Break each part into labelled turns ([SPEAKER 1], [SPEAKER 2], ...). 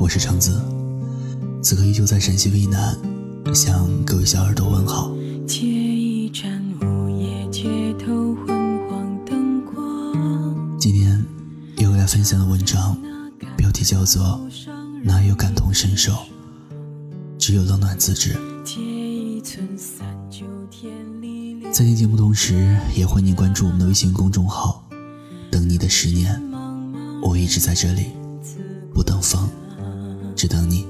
[SPEAKER 1] 我是橙子，此刻依旧在陕西渭南，向各位小耳朵问好。
[SPEAKER 2] 借一盏午夜街头昏黄灯光，
[SPEAKER 1] 今天要给大家分享的文章标题叫做《哪有感同身受，只有冷暖自知》。在听节目同时，也欢迎你关注我们的微信公众号“等你的十年”，我一直在这里，不等风，只等你。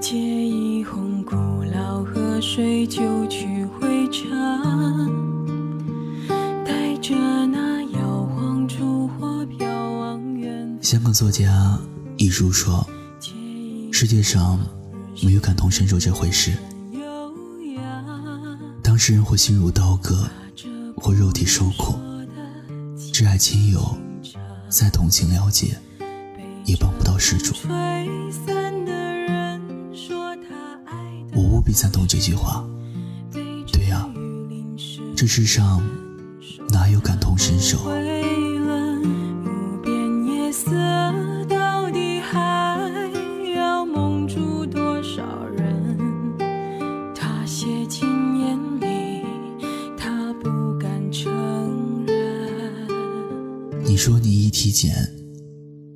[SPEAKER 2] 借一泓古老河水，就去回肠，带着那摇晃烛火飘往远
[SPEAKER 1] 香港作家一书说
[SPEAKER 2] 借一：“
[SPEAKER 1] 世界上没有感同身受这回事。当事人或心如刀割，或肉体受苦，挚爱亲友再同情了解，也帮不到施主。我无比赞同这句话。对呀这世上哪有感同身受？
[SPEAKER 2] 回了无边夜色，到底还要蒙住多少人？他写进眼里，他不敢承认。
[SPEAKER 1] 你说你一体检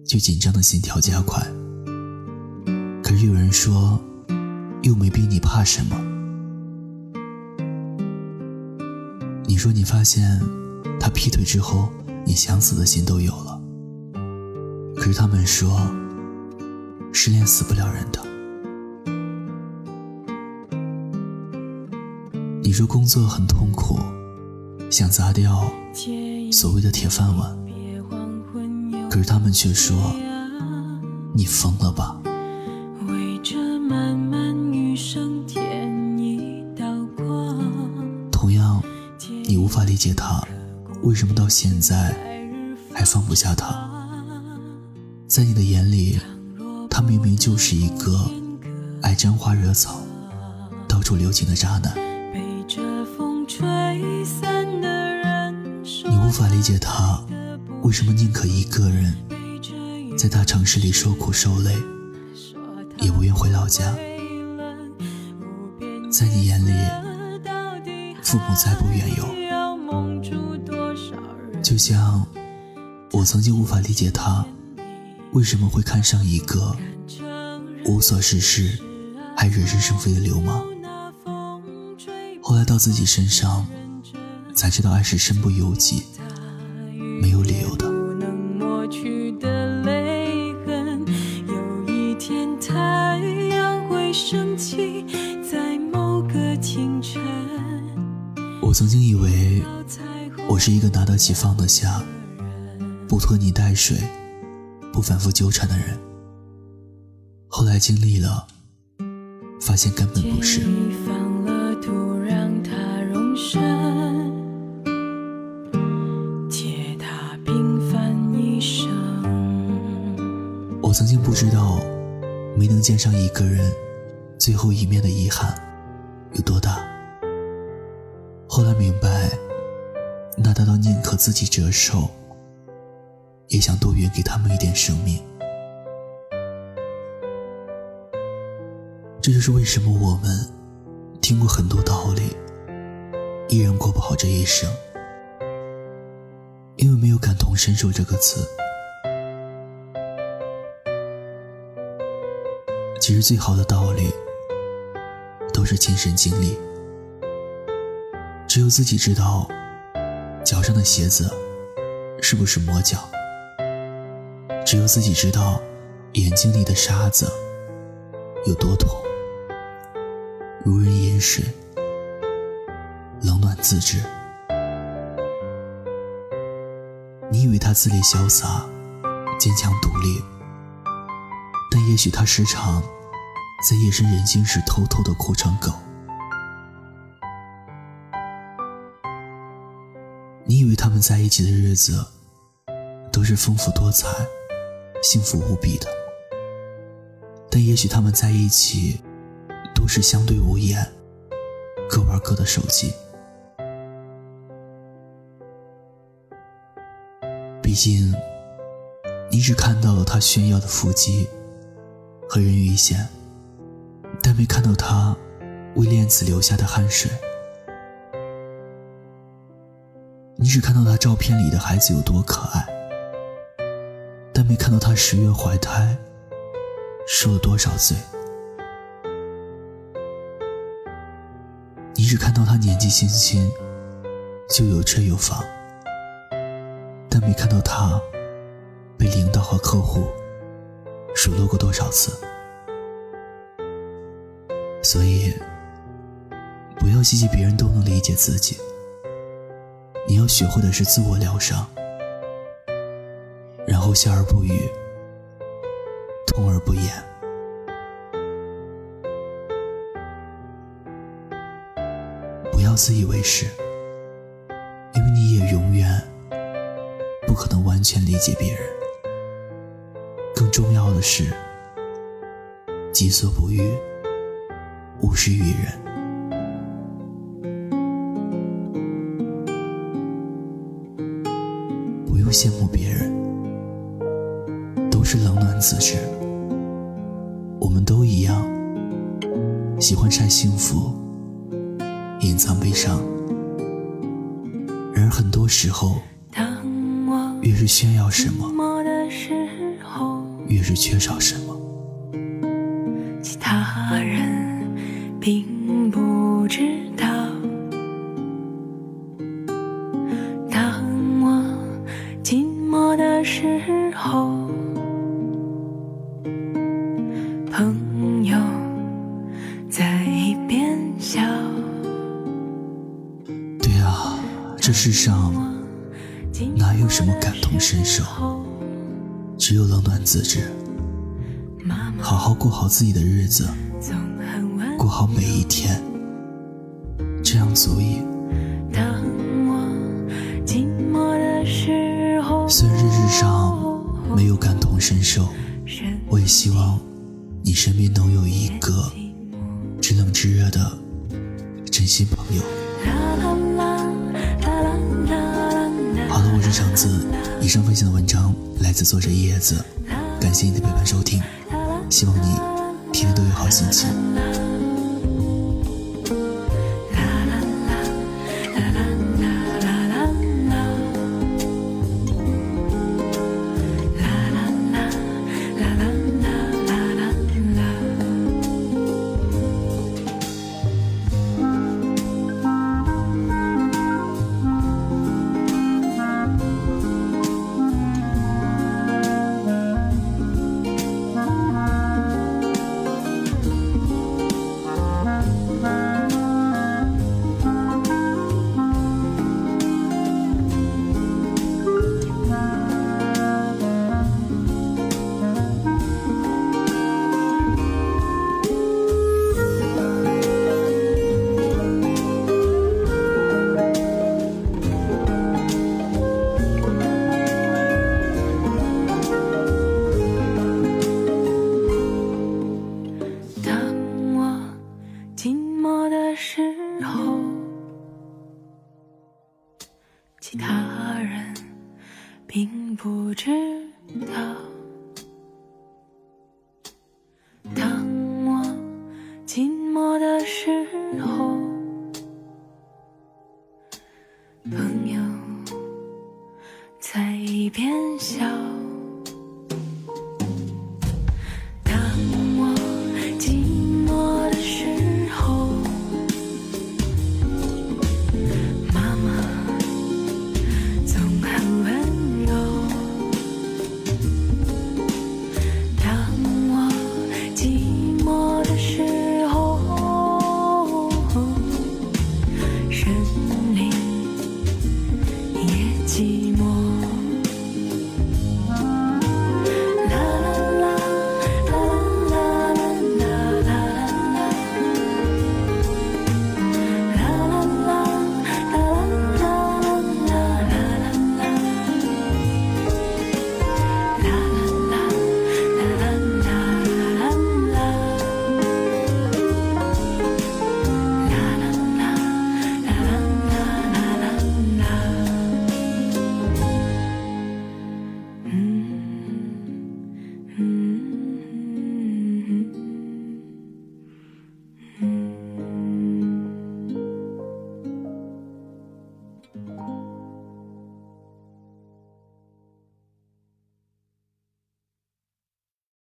[SPEAKER 1] 就紧张的心跳加快，可是有人说，又没逼你怕什么？你说你发现他劈腿之后，你想死的心都有了，可是他们说，失恋死不了人的。你说工作很痛苦，想砸掉所谓的铁饭碗。可是他们却说，你疯了吧？解他为什么到现在还放不下他。在你的眼里，他明明就是一个爱沾花惹草、到处留情的渣男。你无法理解他为什么宁可一个人在大城市里受苦受累，也不愿回老家。在你眼里，父母再不远游。就像我曾经无法理解他为什么会看上一个无所事事还惹是生非的流氓。后来到自己身上，才知道爱是身不由己，我曾经以为我是一个拿得起放得下、不拖泥带水、不反复纠缠的人，后来经历了，发现根本不是。我曾经不知道，没能见上一个人最后一面的遗憾有多大。后来明白，那大到宁可自己折寿，也想多匀给他们一点生命。这就是为什么我们听过很多道理，依然过不好这一生，因为没有感同身受这个词。其实最好的道理，都是亲身经历。只有自己知道，脚上的鞋子是不是磨脚；只有自己知道，眼睛里的沙子有多痛。如人饮水，冷暖自知。你以为他自立潇洒、坚强独立，但也许他时常在夜深人静时偷偷的哭成狗。你以为他们在一起的日子都是丰富多彩、幸福无比的，但也许他们在一起都是相对无言，各玩各的手机。毕竟，你只看到了他炫耀的腹肌和人鱼线，但没看到他为恋子流下的汗水。你只看到他照片里的孩子有多可爱，但没看到他十月怀胎受了多少罪。你只看到他年纪轻轻就有车有房，但没看到他被领导和客户数落过多少次。所以，不要希冀别人都能理解自己。你要学会的是自我疗伤，然后笑而不语，痛而不言。不要自以为是，因为你也永远不可能完全理解别人。更重要的是，己所不欲，勿施于人。不羡慕别人，都是冷暖自知。我们都一样，喜欢晒幸福，隐藏悲伤。然而很多时候，越是炫耀什么，越是缺少什么。
[SPEAKER 2] 其他人并
[SPEAKER 1] 这世上哪有什么感同身受，只有冷暖自知。好好过好自己的日子，过好每一天，这样足矣。虽然日志上没有感同身受，我也希望你身边能有一个知冷知热的真心朋友。好了，我是橙子，以上分享的文章来自作者叶子，感谢你的陪伴收听，希望你天天都有好心情。
[SPEAKER 2] 其他人并不知道。